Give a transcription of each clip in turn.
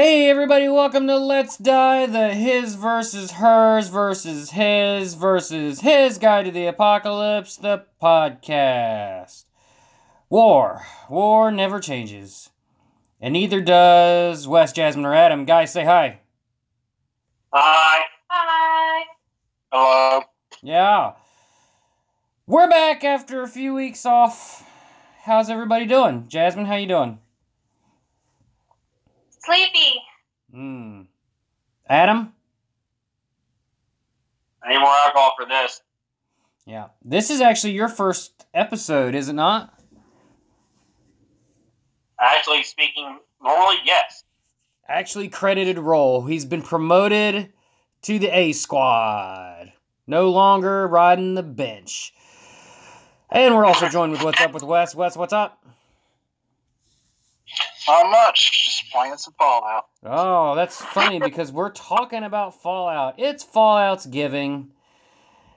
Hey everybody, welcome to Let's Die, the his versus hers versus his versus his guide to the apocalypse, the podcast. War. War never changes. And neither does Wes, Jasmine, or Adam. Guys, say hi. Hi. Hi. Hello. Yeah. We're back after a few weeks off. How's everybody doing? Jasmine, how you doing? Sleepy. Hmm. Adam? Any more alcohol for this. Yeah. This is actually your first episode, is it not? Actually, speaking normally, yes. Actually credited role. He's been promoted to the A squad. No longer riding the bench. And we're also joined with What's Up with Wes. Wes, what's up? Not much. Just playing some Fallout. Oh, that's funny because we're talking about Fallout. It's Fallout's giving.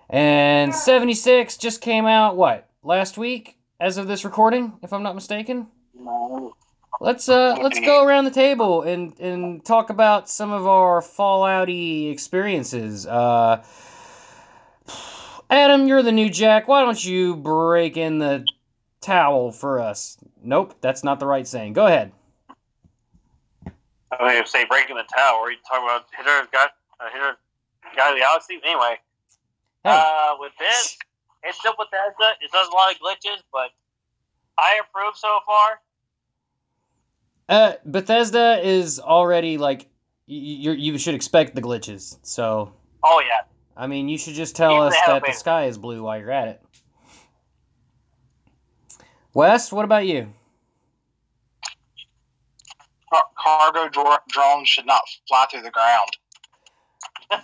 And 76 just came out, what, last week as of this recording, if I'm not mistaken? No. Let's uh let's go around the table and and talk about some of our Fallouty experiences. Uh Adam, you're the new Jack. Why don't you break in the towel for us? Nope, that's not the right saying. Go ahead. I mean, if say breaking the tower. You talking about hitter got uh, hitter guy of the galaxy. Anyway, Hey, uh, with this, it's still Bethesda. It does a lot of glitches, but I approve so far. uh, Bethesda is already like you you should expect the glitches. So Oh yeah, I mean, you should just tell Even us that the sky is blue while you're at it. Wes, what about you? Cargo dro- drones should not fly through the ground.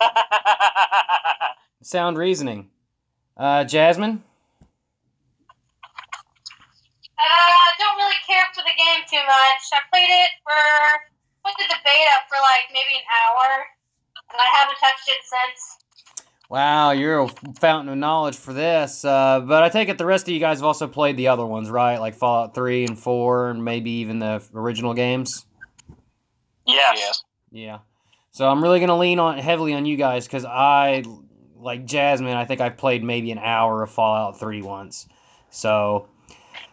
Sound reasoning. Uh, Jasmine? Uh, don't really care for the game too much. I played it for put the beta for like maybe an hour, and I haven't touched it since. Wow, you're a fountain of knowledge for this. Uh, but I take it the rest of you guys have also played the other ones, right? Like Fallout 3 and 4, and maybe even the original games? Yes. Yes. Yeah. So I'm really going to lean on heavily on you guys because I, like Jasmine, I think I've played maybe an hour of Fallout 3 once. So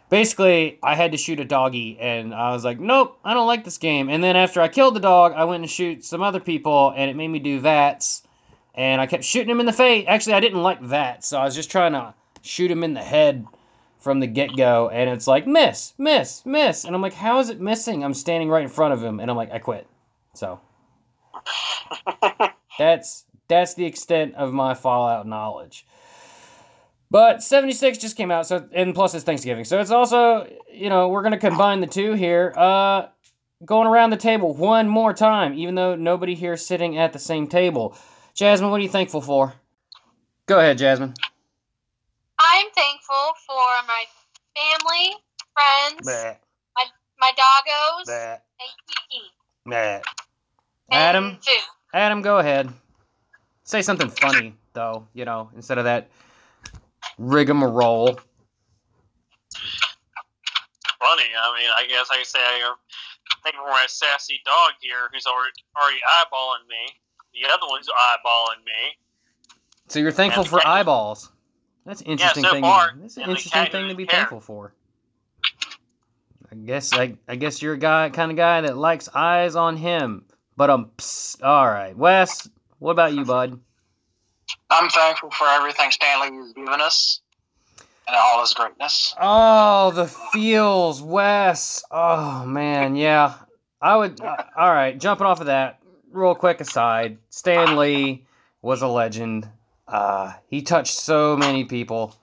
basically, I had to shoot a doggy, and I was like, nope, I don't like this game. And then after I killed the dog, I went and shoot some other people, and it made me do VATS. And I kept shooting him in the face. Actually, I didn't like that, so I was just trying to shoot him in the head from the get go. And it's like, miss, miss, miss. And I'm like, how is it missing? I'm standing right in front of him, and I'm like, I quit. So that's that's the extent of my Fallout knowledge. But 76 just came out, so and plus it's Thanksgiving. So it's also, you know, we're gonna combine the two here. Uh going around the table one more time, even though nobody here is sitting at the same table. Jasmine, what are you thankful for? Go ahead, Jasmine. I'm thankful for my family, friends, Bleh, my doggos, bleh, and Kiki. bleh. Adam, food. Adam, go ahead. Say something funny, though, you know, instead of that rigmarole. Funny. I mean, I guess I could say I think for my sassy dog here, who's already already eyeballing me. The other one's eyeballing me. So you're thankful And for cat- eyeballs. That's an interesting so thing. far, to, that's an interesting thing to be care. thankful for. I guess I, I guess you're a guy kind of guy that likes eyes on him. But um, psst, all right, Wes. What about you, bud? I'm thankful for everything Stan Lee has given us and all his greatness. Oh, the feels, Wes. Oh man, yeah. I would. Uh, all right, jumping off of that, real quick aside. Stan Lee was a legend. Uh, he touched so many people,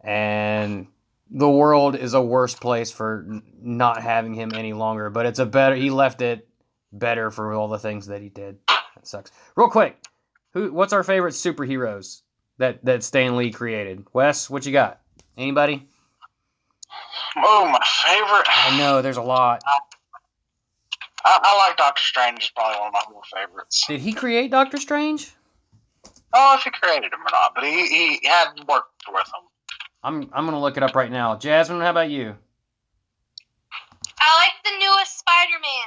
and the world is a worse place for not having him any longer. But it's a better. He left it better for all the things that he did. That sucks. Real quick, who? What's our favorite superheroes that that Stan Lee created? Wes, what you got? Anybody? Oh, my favorite. I know there's a lot. I, I like Doctor Strange. Is probably one of my more favorites. Did he create Doctor Strange? Oh, if he created him or not, but he, he had worked with him. I'm I'm gonna look it up right now. Jasmine, how about you? I like the newest Spider-Man.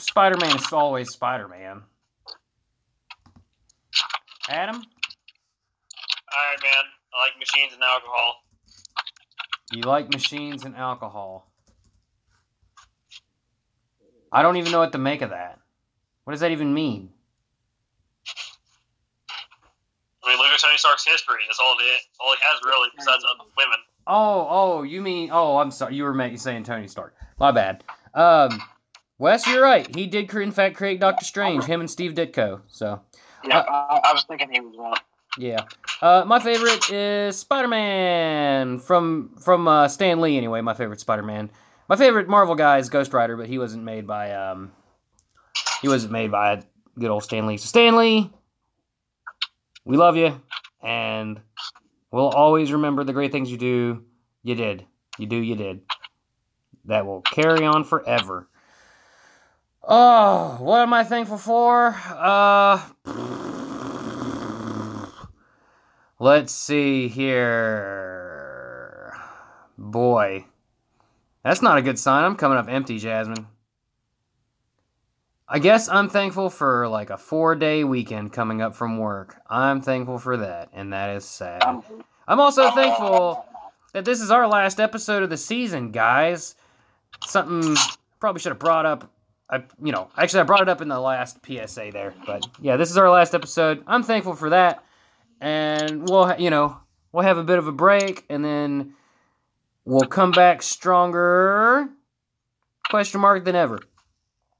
Spider Man is always Spider Man. Adam, Iron Man. I like machines and alcohol. you like machines and alcohol. I don't even know what to make of that. What does that even mean? I mean, look at Tony Stark's history. That's all it. All he has really, besides other women. Oh, oh, you mean? Oh, I'm sorry. You were ma- saying Tony Stark. My bad. Um, Wes, you're right. He did, in fact, create Doctor Strange. Him and Steve Ditko. So, Yeah, I, I was thinking he was one. yeah. Uh, my favorite is Spider-Man from from uh, Stan Lee. Anyway, my favorite Spider-Man. My favorite Marvel guy is Ghost Rider, but he wasn't made by um, he wasn't made by good old Stan Lee. So Stan Lee, we love you, and we'll always remember the great things you do. You did. You do. You did. That will carry on forever. Oh, what am I thankful for? Uh, let's see here. Boy, that's not a good sign. I'm coming up empty, Jasmine. I guess I'm thankful for like a four day weekend coming up from work. I'm thankful for that, and that is sad. Um, I'm also thankful that this is our last episode of the season, guys. Something probably should have brought up. I, you know, actually, I brought it up in the last PSA there, but yeah, this is our last episode. I'm thankful for that, and we'll, you know, we'll have a bit of a break, and then we'll come back stronger. Question mark than ever.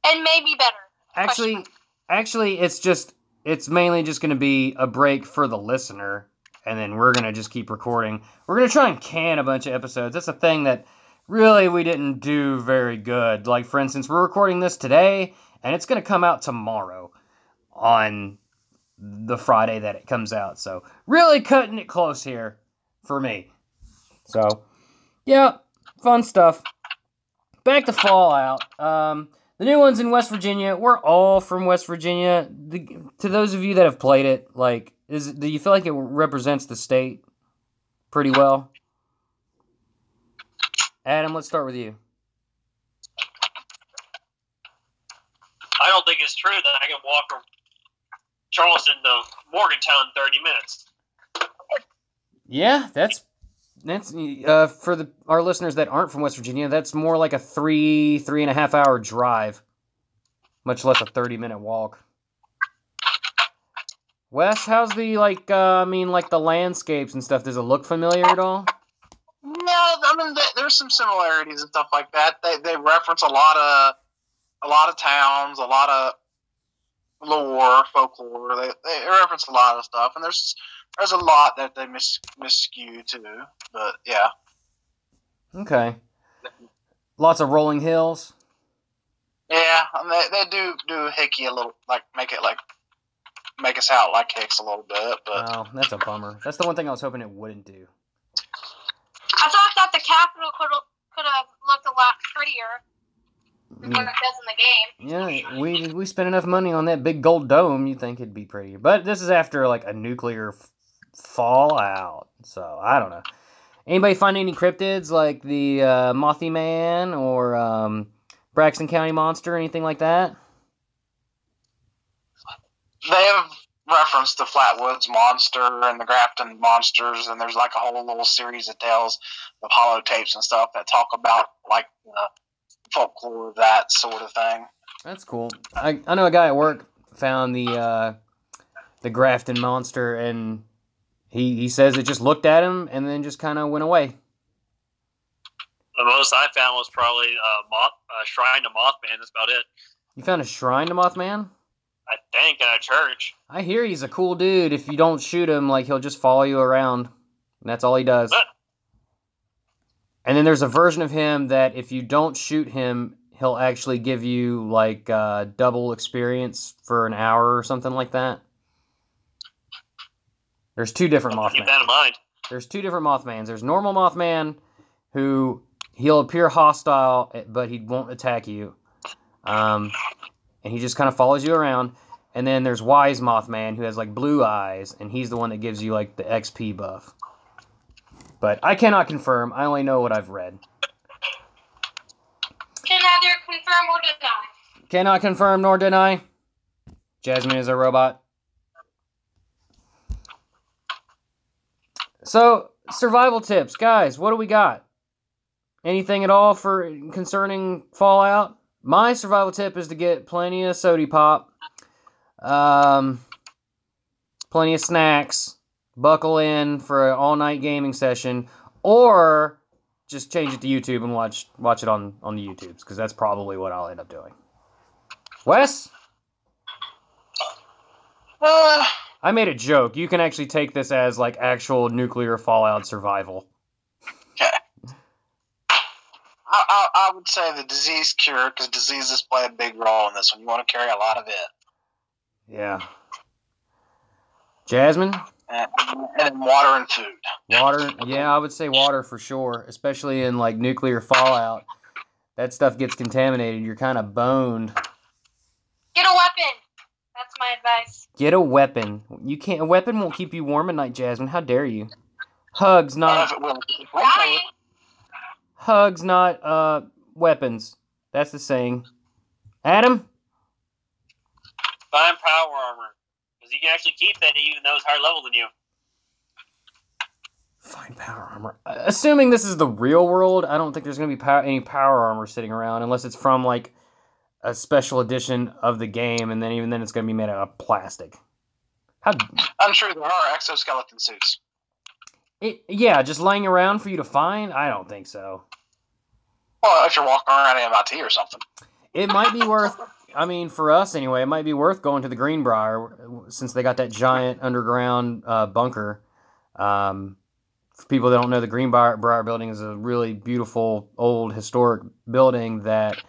And maybe better. Actually, actually, it's just it's mainly just going to be a break for the listener, and then we're going to just keep recording. We're going to try and can a bunch of episodes. That's a thing that really we didn't do very good. Like for instance, we're recording this today, and it's going to come out tomorrow on the Friday that it comes out. So really cutting it close here for me. So yeah, fun stuff. Back to Fallout. Um, the new ones in West Virginia. We're all from West Virginia. The, to those of you that have played it, like, is do you feel like it represents the state pretty well? Adam, let's start with you. I don't think it's true that I can walk from Charleston to Morgantown in 30 minutes. Yeah, that's that's uh, for the our listeners that aren't from West Virginia. That's more like a three three and a half hour drive, much less a thirty minute walk. Wes, how's the like? Uh, I mean, like the landscapes and stuff. Does it look familiar at all? No, I mean there's some similarities and stuff like that. They they reference a lot of a lot of towns, a lot of lore, folklore. They they reference a lot of stuff, and there's there's a lot that they mis miscue too. But yeah, Okay. Lots of rolling hills. yeah, and they they do do hickey a little, like make it like make us out like hicks a little bit. But Oh, that's a bummer. That's the one thing I was hoping it wouldn't do. I thought that the capital could could have looked a lot prettier than what Yeah. it does in the game. Yeah, we we spent enough money on that big gold dome. You'd think it'd be prettier, but this is after like a nuclear f- fallout. So I don't know. Anybody find any cryptids like the uh, Mothy Man or um, Braxton County Monster, anything like that? they have referenced the Flatwoods monster and the Grafton monsters, and there's like a whole little series of tales of holotapes and stuff that talk about like the folklore of that sort of thing. That's cool. I, I know a guy at work found the uh, the Grafton Monster, and he he says it just looked at him and then just kind of went away. The most I found was probably a, Moth, uh, Shrine to Mothman. That's about it. You found a shrine to Mothman? I think at a church. I hear he's a cool dude. If you don't shoot him, like he'll just follow you around. And that's all he does. But And then there's a version of him that if you don't shoot him, he'll actually give you like uh, double experience for an hour or something like that. There's two different Mothman. keep that in Mothman. mind. There's two different Mothmans. There's normal Mothman, who he'll appear hostile, eh, but he won't attack you. Um, and he just kind of follows you around. And then there's Wise Mothman, who has like blue eyes, and he's the one that gives you like the XP buff. But I cannot confirm. I only know what I've read. Can neither confirm or deny. Cannot confirm nor deny. Jasmine is a robot. So, survival tips, guys. What do we got? Anything at all for concerning Fallout? My survival tip is to get plenty of sody pop, um, plenty of snacks, buckle in for an all night gaming session, or just change it to YouTube and watch watch it on on the YouTubes because that's probably what I'll end up doing. Wes, Uh, I made a joke. You can actually take this as like actual nuclear fallout survival. I, I, I would say the disease cure because diseases play a big role in this one. You want to carry a lot of it. Yeah. Jasmine, And, and then water and food. water. Yeah, I would say water for sure, especially in like nuclear fallout. That stuff gets contaminated. You're kind of boned. Get a weapon. That's my advice. Get a weapon. You can't. A weapon won't keep you warm at night, Jasmine. How dare you? Hugs, don't know not if it will. Dying. hugs, not uh weapons. That's the saying. Adam, Find power armor. Because you can actually keep that even though it's higher level than you. find power armor. Uh, Assuming this is the real world, I don't think there's gonna be pow- any power armor sitting around unless it's from like a special edition of the game, and then even then it's gonna be made out of plastic. How I'm sure there are exoskeleton suits. it? Yeah, just laying around for you to find? I don't think so. Well, if you're walking around in MIT or something. It might be worth. I mean, for us anyway, it might be worth going to the Greenbrier since they got that giant underground uh, bunker. Um, for people that don't know, the Greenbrier Briar building is a really beautiful old historic building that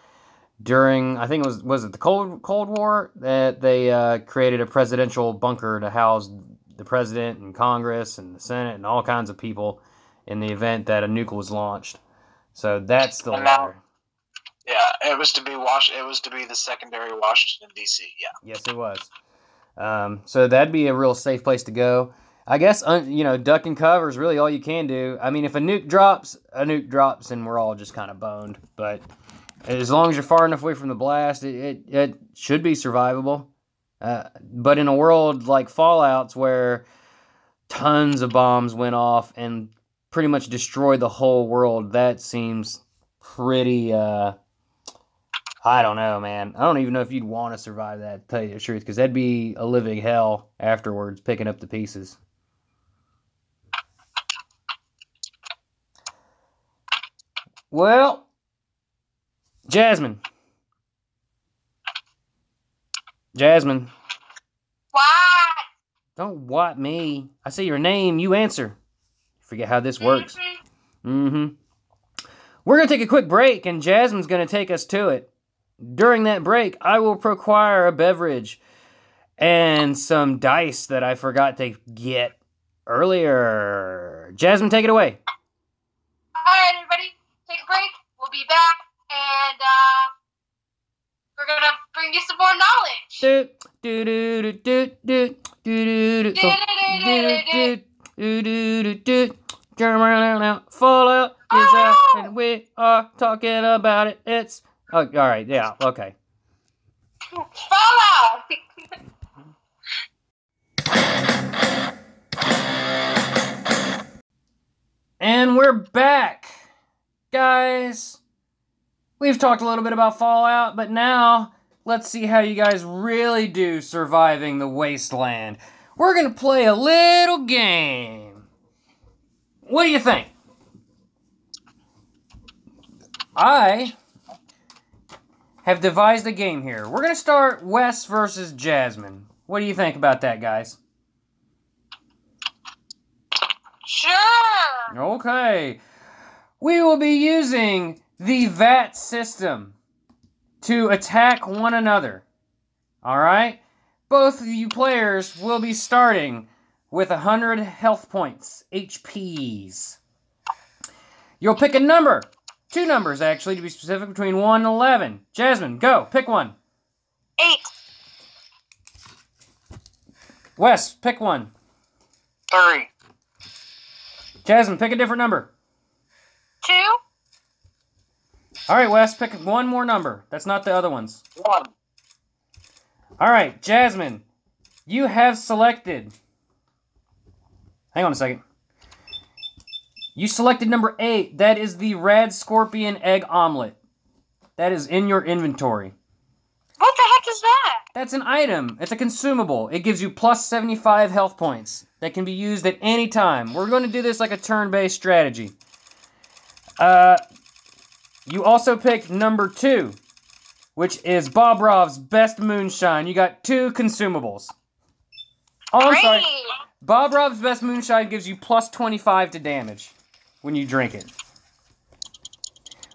during I think it was was it the Cold Cold War that they uh, created a presidential bunker to house the president and Congress and the Senate and all kinds of people in the event that a nuke was launched. So that's still And now- there. Yeah, it was to be Wash. It was to be the secondary Washington D.C. Yeah. Yes, it was. Um, so that'd be a real safe place to go. I guess un, you know duck and cover is really all you can do. I mean, if a nuke drops, a nuke drops, and we're all just kind of boned. But as long as you're far enough away from the blast, it it, it should be survivable. Uh, but in a world like Fallout's, where tons of bombs went off and pretty much destroyed the whole world, that seems pretty. Uh, I don't know, man. I don't even know if you'd want to survive that, to tell you the truth, because that'd be a living hell afterwards, picking up the pieces. Well, Jasmine. Jasmine, What? don't what me. I say your name, you answer. Forget how this works. Mhm. Mm-hmm. We're gonna take a quick break, and Jasmine's gonna take us to it. During that break, I will procure a beverage and some dice that I forgot to get earlier. Jasmine, take it away. Knowledge. Do do do do do do do do do do do do do do Fallout is out, and we are talking about it. It's oh, all right. Yeah, okay. Fallout. And we're back, guys. We've talked a little bit about Fallout, but now let's see how you guys really do surviving the wasteland. We're gonna play a little game. What do you think? I have devised a game here. We're gonna start Wes versus Jasmine. What do you think about that, guys? Sure. Okay. We will be using the VAT system to attack one another. All right? Both of you players will be starting with 100 health points, HPs. You'll pick a number. Two numbers, actually, to be specific, between 1 and 11. Jasmine, go. Pick one. Eight. Wes, pick one. Three. Jasmine, pick a different number. Two. All right, Wes, pick one more number. That's not the other ones. One. All right, Jasmine, you have selected. Hang on a second. You selected number eight. That is the rad scorpion egg omelet. That is in your inventory. What the heck is that? That's an item. It's a consumable. It gives you plus 75 health points that can be used at any time. We're going to do this like a turn based strategy. Uh, you also picked number two, which is Bobrov's best moonshine. You got two consumables. Oh, I'm Great. sorry. Bobrov's best moonshine gives you plus 25 to damage when you drink it.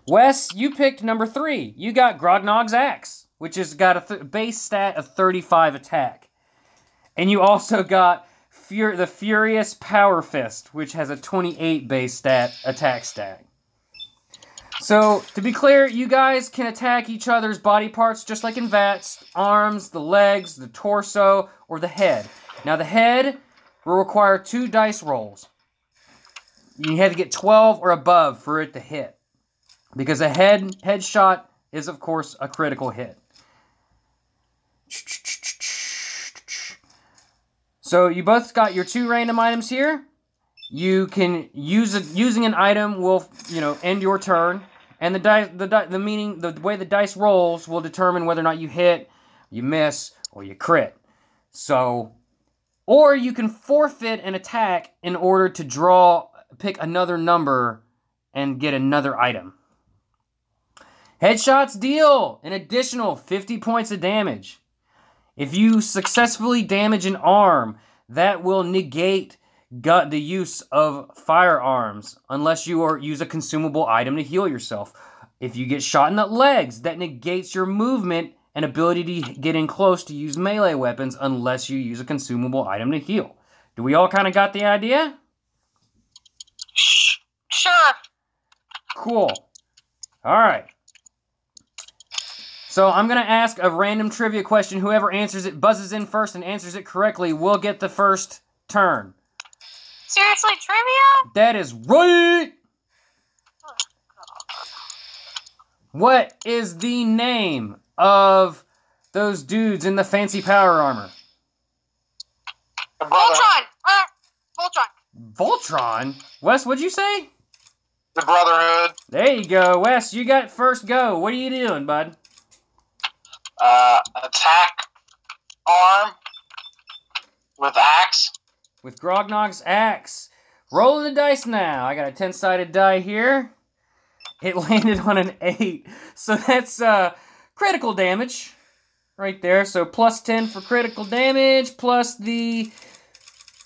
Wes, you picked number three. You got Grognak's Axe, which has got a th- base stat of 35 attack. And you also got Fur- the Furious Power Fist, which has a 28 base stat attack stat. So, to be clear, you guys can attack each other's body parts just like in VATS arms, the legs, the torso, or the head. Now, the head will require two dice rolls. You have to get 12 or above for it to hit. Because a head headshot is, of course, a critical hit. So you both got your two random items here. You can use it. Using an item will, you know, end your turn, and the dice, the di- the meaning, the way the dice rolls will determine whether or not you hit, you miss, or you crit. So, or you can forfeit an attack in order to draw, pick another number, and get another item. Headshots deal an additional 50 points of damage. If you successfully damage an arm, that will negate gu- the use of firearms unless you are, use a consumable item to heal yourself. If you get shot in the legs, that negates your movement and ability to get in close to use melee weapons unless you use a consumable item to heal. Do we all kind of got the idea? Sure. Cool. All right. So I'm gonna ask a random trivia question. Whoever answers it buzzes in first and answers it correctly will get the first turn. Seriously, trivia? That is right. What is the name of those dudes in the fancy power armor? Voltron. Uh, Voltron. Voltron. Wes, what'd you say? the Brotherhood. There you go, Wes. You got first go. What are you doing, bud? Uh, attack arm with axe. With Grognak's axe. Rolling the dice now. I got a 10 sided die here. It landed on an 8. So that's uh, critical damage right there. So plus 10 for critical damage, plus the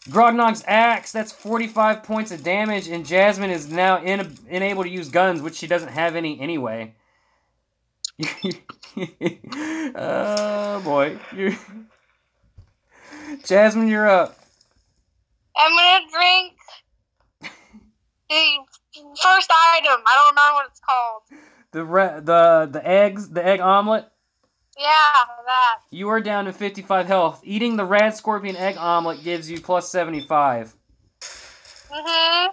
Grognak's axe. That's 45 points of damage. And Jasmine is now in, unable to use guns, which she doesn't have any anyway. oh boy. You're... Jasmine, you're up. I'm gonna drink the first item. I don't know what it's called. The re- the the eggs, the egg omelet. Yeah, that. You are down to 55 health. Eating the rad scorpion egg omelet gives you plus 75. Mhm.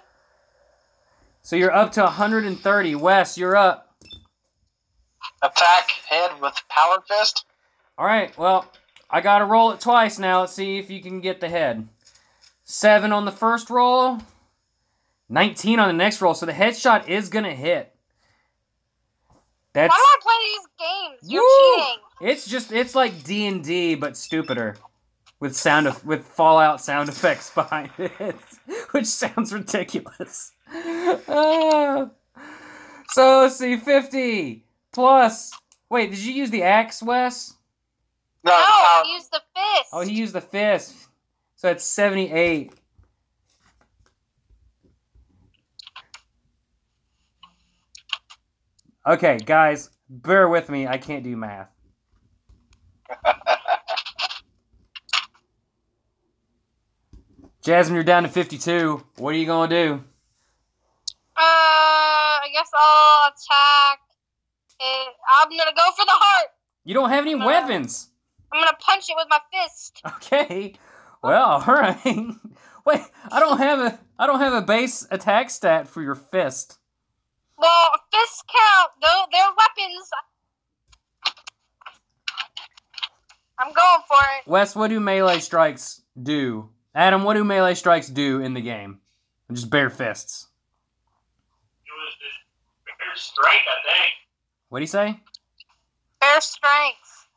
So you're up to 130. Wes, you're up. Attack head with power fist. All right. Well, I got to roll it twice now. Let's see if you can get the head. 7 on the first roll. 19 on the next roll. So the headshot is going to hit. That's Why do I play these games? You're Woo! cheating. It's just it's like D and D but stupider, with sound of with Fallout sound effects behind it, which sounds ridiculous. So let's see, fifty plus. Wait, did you use the axe, Wes? No, No, power. use the fist. Oh, he used the fist. So it's seventy-eight. Okay, guys, bear with me. I can't do math. Jasmine, you're down to 52. What are you going to do? Uh, I guess I'll attack. It. I'm gonna go for the heart. You don't have any No. weapons. I'm gonna punch it with my fist. Okay. Well, all right. Wait, I don't have a I don't have a base attack stat for your fist. Well, Well, fists count. Though they're weapons. I'm going for it. Wes, what do melee strikes do? Adam, what do melee strikes do in the game? Just bare fists. It was just very straight, I think. What do you say? Their strength.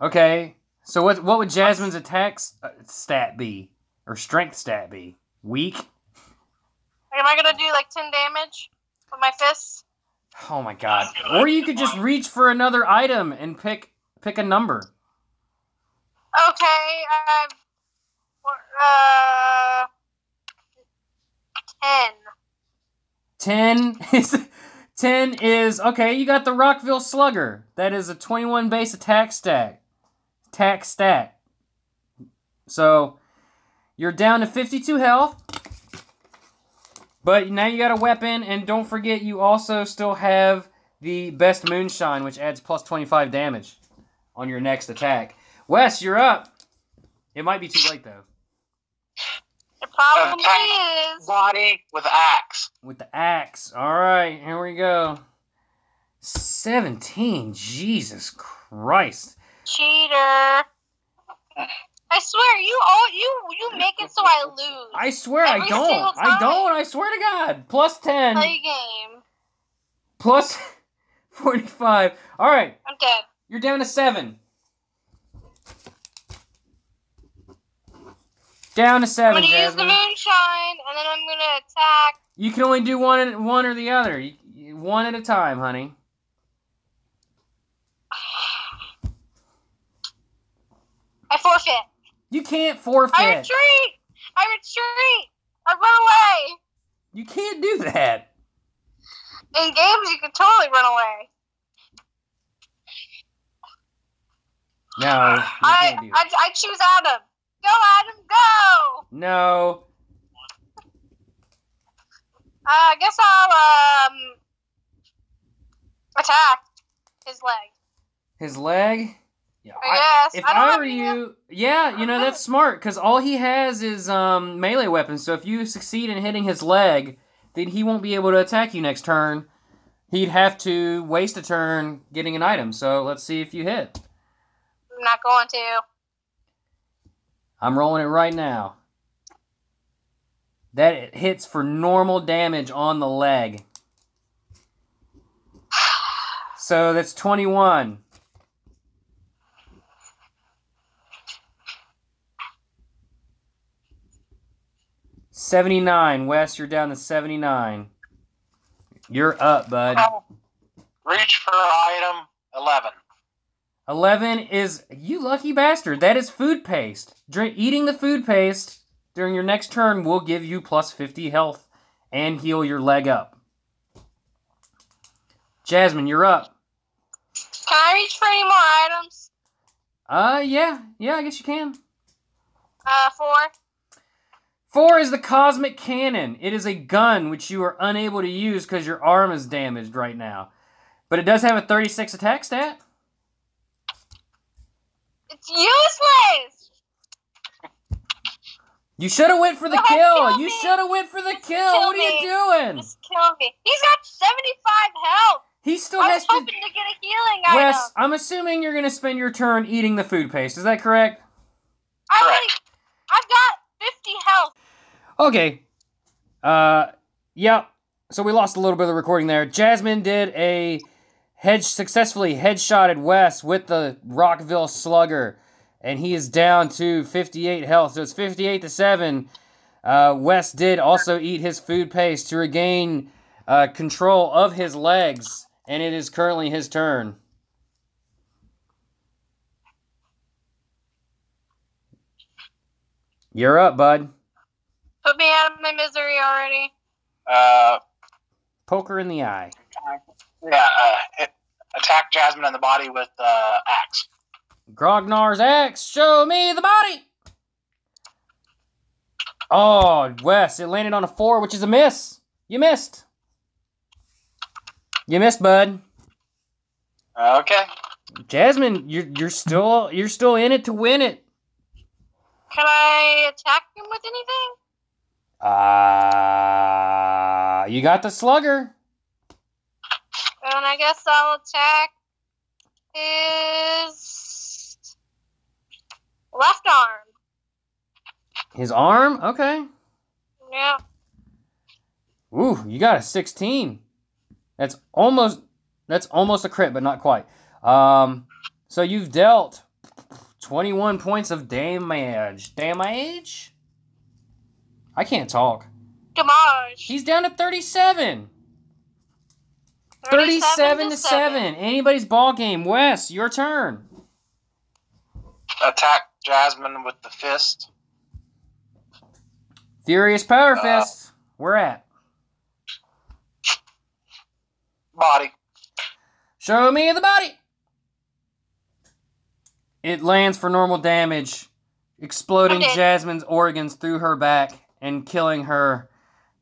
Okay, so what what would Jasmine's attack uh, stat be, or strength stat be? Weak. Am I gonna do like ten damage with my fists? Oh my god! Or you could just reach for another item and pick pick a number. Okay. Uh, uh, ten. Ten is ten is okay. You got the Rockville Slugger. That is a twenty-one base attack stat. Attack stat. So you're down to fifty-two health. But now you got a weapon, and don't forget you also still have the best moonshine, which adds plus twenty-five damage on your next attack. Wes, you're up. It might be too late though. It probably Attack. is. Body with axe. with the axe. All right, here we go. 17. Jesus Christ. Cheater. I swear, you all you you make it so I lose. I swear I don't. I don't. I swear to God. Plus 10. Play game. Plus 45. All right, I'm dead. you're down to 7. Down to seven. I'm 7, gonna use the moonshine, and then I'm gonna attack. You can only do one one or the other. One at a time, honey. I forfeit. You can't forfeit. I retreat. I retreat. I run away. You can't do that. In games, you can totally run away. No, I, I. I choose Adam. Go, Adam, go. No. Uh, I guess I'll um attack his leg. His leg? Yeah. I guess. if I I were you, yeah, you know that's smart because all he has is um, melee weapons. So if you succeed in hitting his leg, then he won't be able to attack you next turn. He'd have to waste a turn getting an item. So let's see if you hit. I'm not going to. I'm rolling it right now. That hits for normal damage on the leg. So that's 21. Seventy-nine, Wes. You're down to seventy-nine. You're up, bud. Reach for item 11. Eleven is you lucky bastard. That is food paste. Drink, eating the food paste during your next turn will give you plus fifty health and heal your leg up. Jasmine, you're up. Can I reach for any more items? Uh, yeah, yeah, I guess you can. Uh, four. Four is the cosmic cannon. It is a gun which you are unable to use because your arm is damaged right now, but it does have a thirty-six attack stat. It's useless. You should have went for the Go ahead, kill. kill You me. should have went for the kill. Kill What are you doing? Just kill me. He's got seventy-five health. He still I has was to. hoping to get a healing Wes. I'm assuming you're gonna spend your turn eating the food paste. Is that correct? I already, I've got fifty health. Okay. Uh, yep. So we lost a little bit of the recording there. Jasmine did a hedge successfully headshotted Wes with the Rockville Slugger, and he is down to 58 health. So it's 58 to seven. Uh, Wes did also eat his food paste to regain uh, control of his legs, and it is currently his turn. You're up, bud. Put me out of my misery already. Uh, Poker in the eye. yeah, uh, attack Jasmine in the body with uh, axe. Grognak's axe, show me the body. Oh, Wes, it landed on a four, which is a miss. You missed. You missed, bud. Okay. Jasmine, you're you're still you're still in it to win it. Can I attack him with anything? Uh you got the slugger. then I guess I'll attack his left arm. His arm? Okay. Yeah. Ooh, you got a 16. That's almost that's almost a crit, but not quite. Um, so you've dealt 21 points of damage. Damage? I can't talk. Damage. He's down to 37. 37 to 7. Anybody's ball game. Wes, your turn. Attack Jasmine with the fist. Furious Power Uh. Fist. We're at. Body. Show me the body. It lands for normal damage, exploding Jasmine's organs through her back and killing her.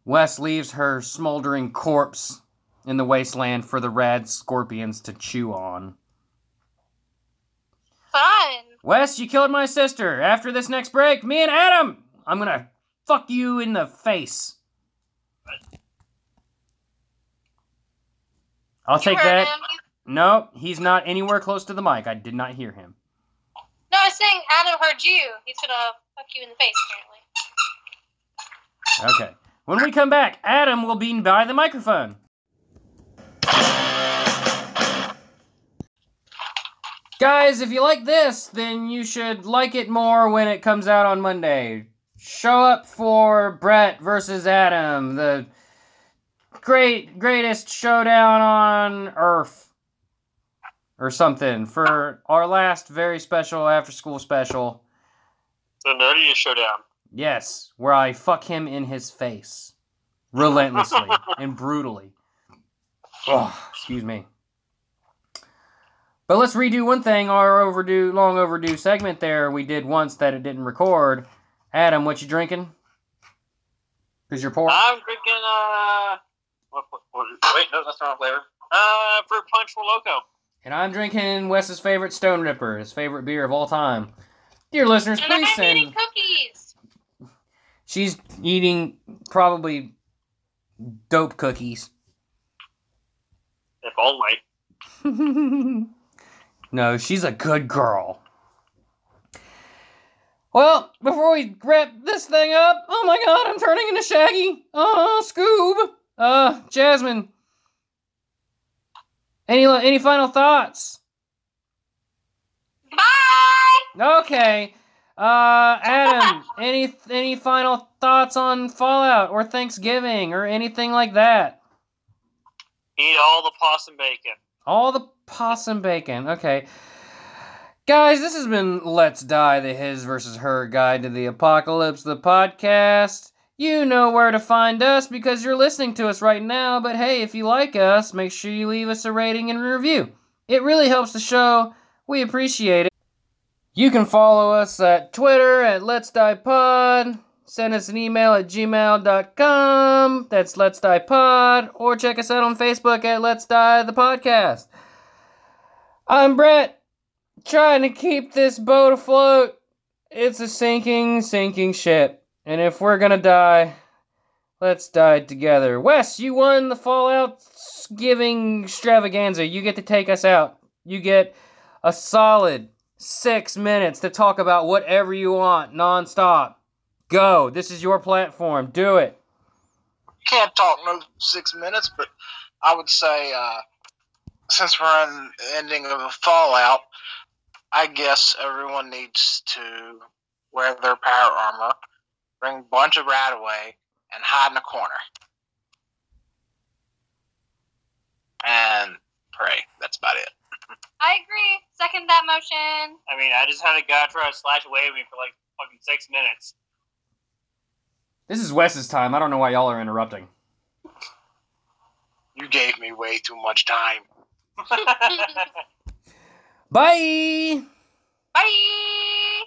Wes leaves her smoldering corpse in the wasteland for the rad scorpions to chew on. Fun. Wes, you killed my sister. After this next break, me and Adam, I'm gonna fuck you in the face. I'll You take that. him. No, he's not anywhere close to the mic. I did not hear him. No, I was saying Adam heard you. He's gonna fuck you in the face, apparently. Okay. When we come back, Adam will be by the microphone. Guys, if you like this, then you should like it more when it comes out on Monday. Show up for Brett versus Adam, the great greatest showdown on Earth. Or something for our last very special after school special. The nerdiest showdown. Yes, where I fuck him in his face. Relentlessly and brutally. Oh, excuse me. But let's redo one thing, our overdue, long overdue segment there we did once that it didn't record. Adam, what you drinking? Because you're poor? I'm drinking, uh. What, what, what, wait, no, that's wrong flavor. Uh, fruit punch Four Loko. And I'm drinking Wes's favorite Stone Ripper, his favorite beer of all time. Dear listeners, And please I'm eating send. cookies. She's eating probably dope cookies. If only. no, she's a good girl. Well, before we wrap this thing up, oh my god, I'm turning into Shaggy. Oh, Scoob. Uh, Jasmine. Any any final thoughts? Bye. Okay. Uh, Adam, any any final thoughts on Fallout or Thanksgiving or anything like that? Eat all the possum bacon. All the possum bacon. Okay. Guys, this has been Let's Die, the His versus Her Guide to the Apocalypse, the podcast. You know where to find us because you're listening to us right now, but hey, if you like us, make sure you leave us a rating and a review. It really helps the show. We appreciate it. You can follow us at Twitter at Let's Die Pod. Send us an email at gmail.com. That's Let's Die Pod. Or check us out on Facebook at Let's Die the Podcast. I'm Brett, trying to keep this boat afloat. It's a sinking, sinking ship. And if we're gonna die, let's die together. Wes, you won the Fallout giving extravaganza. You get to take us out. You get a solid six minutes to talk about whatever you want nonstop. Go. This is your platform. Do it. Can't talk no six minutes, but I would say uh, since we're in the ending of a Fallout, I guess everyone needs to wear their power armor, bring a bunch of RadAway, and hide in a corner. And pray. That's about it. I agree. Second that motion. I mean, I just had a guy try to slash away at me for like fucking six minutes. This is Wes's time. I don't know why y'all are interrupting. You gave me way too much time. Bye. Bye.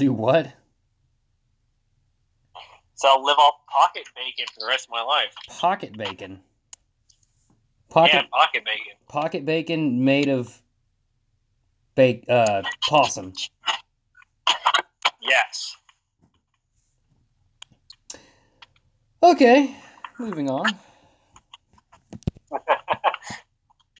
Do what? So I'll live off pocket bacon for the rest of my life. Pocket bacon. Pocket Yeah, pocket bacon. pocket bacon made of bake uh possum. Yes. Okay, moving on.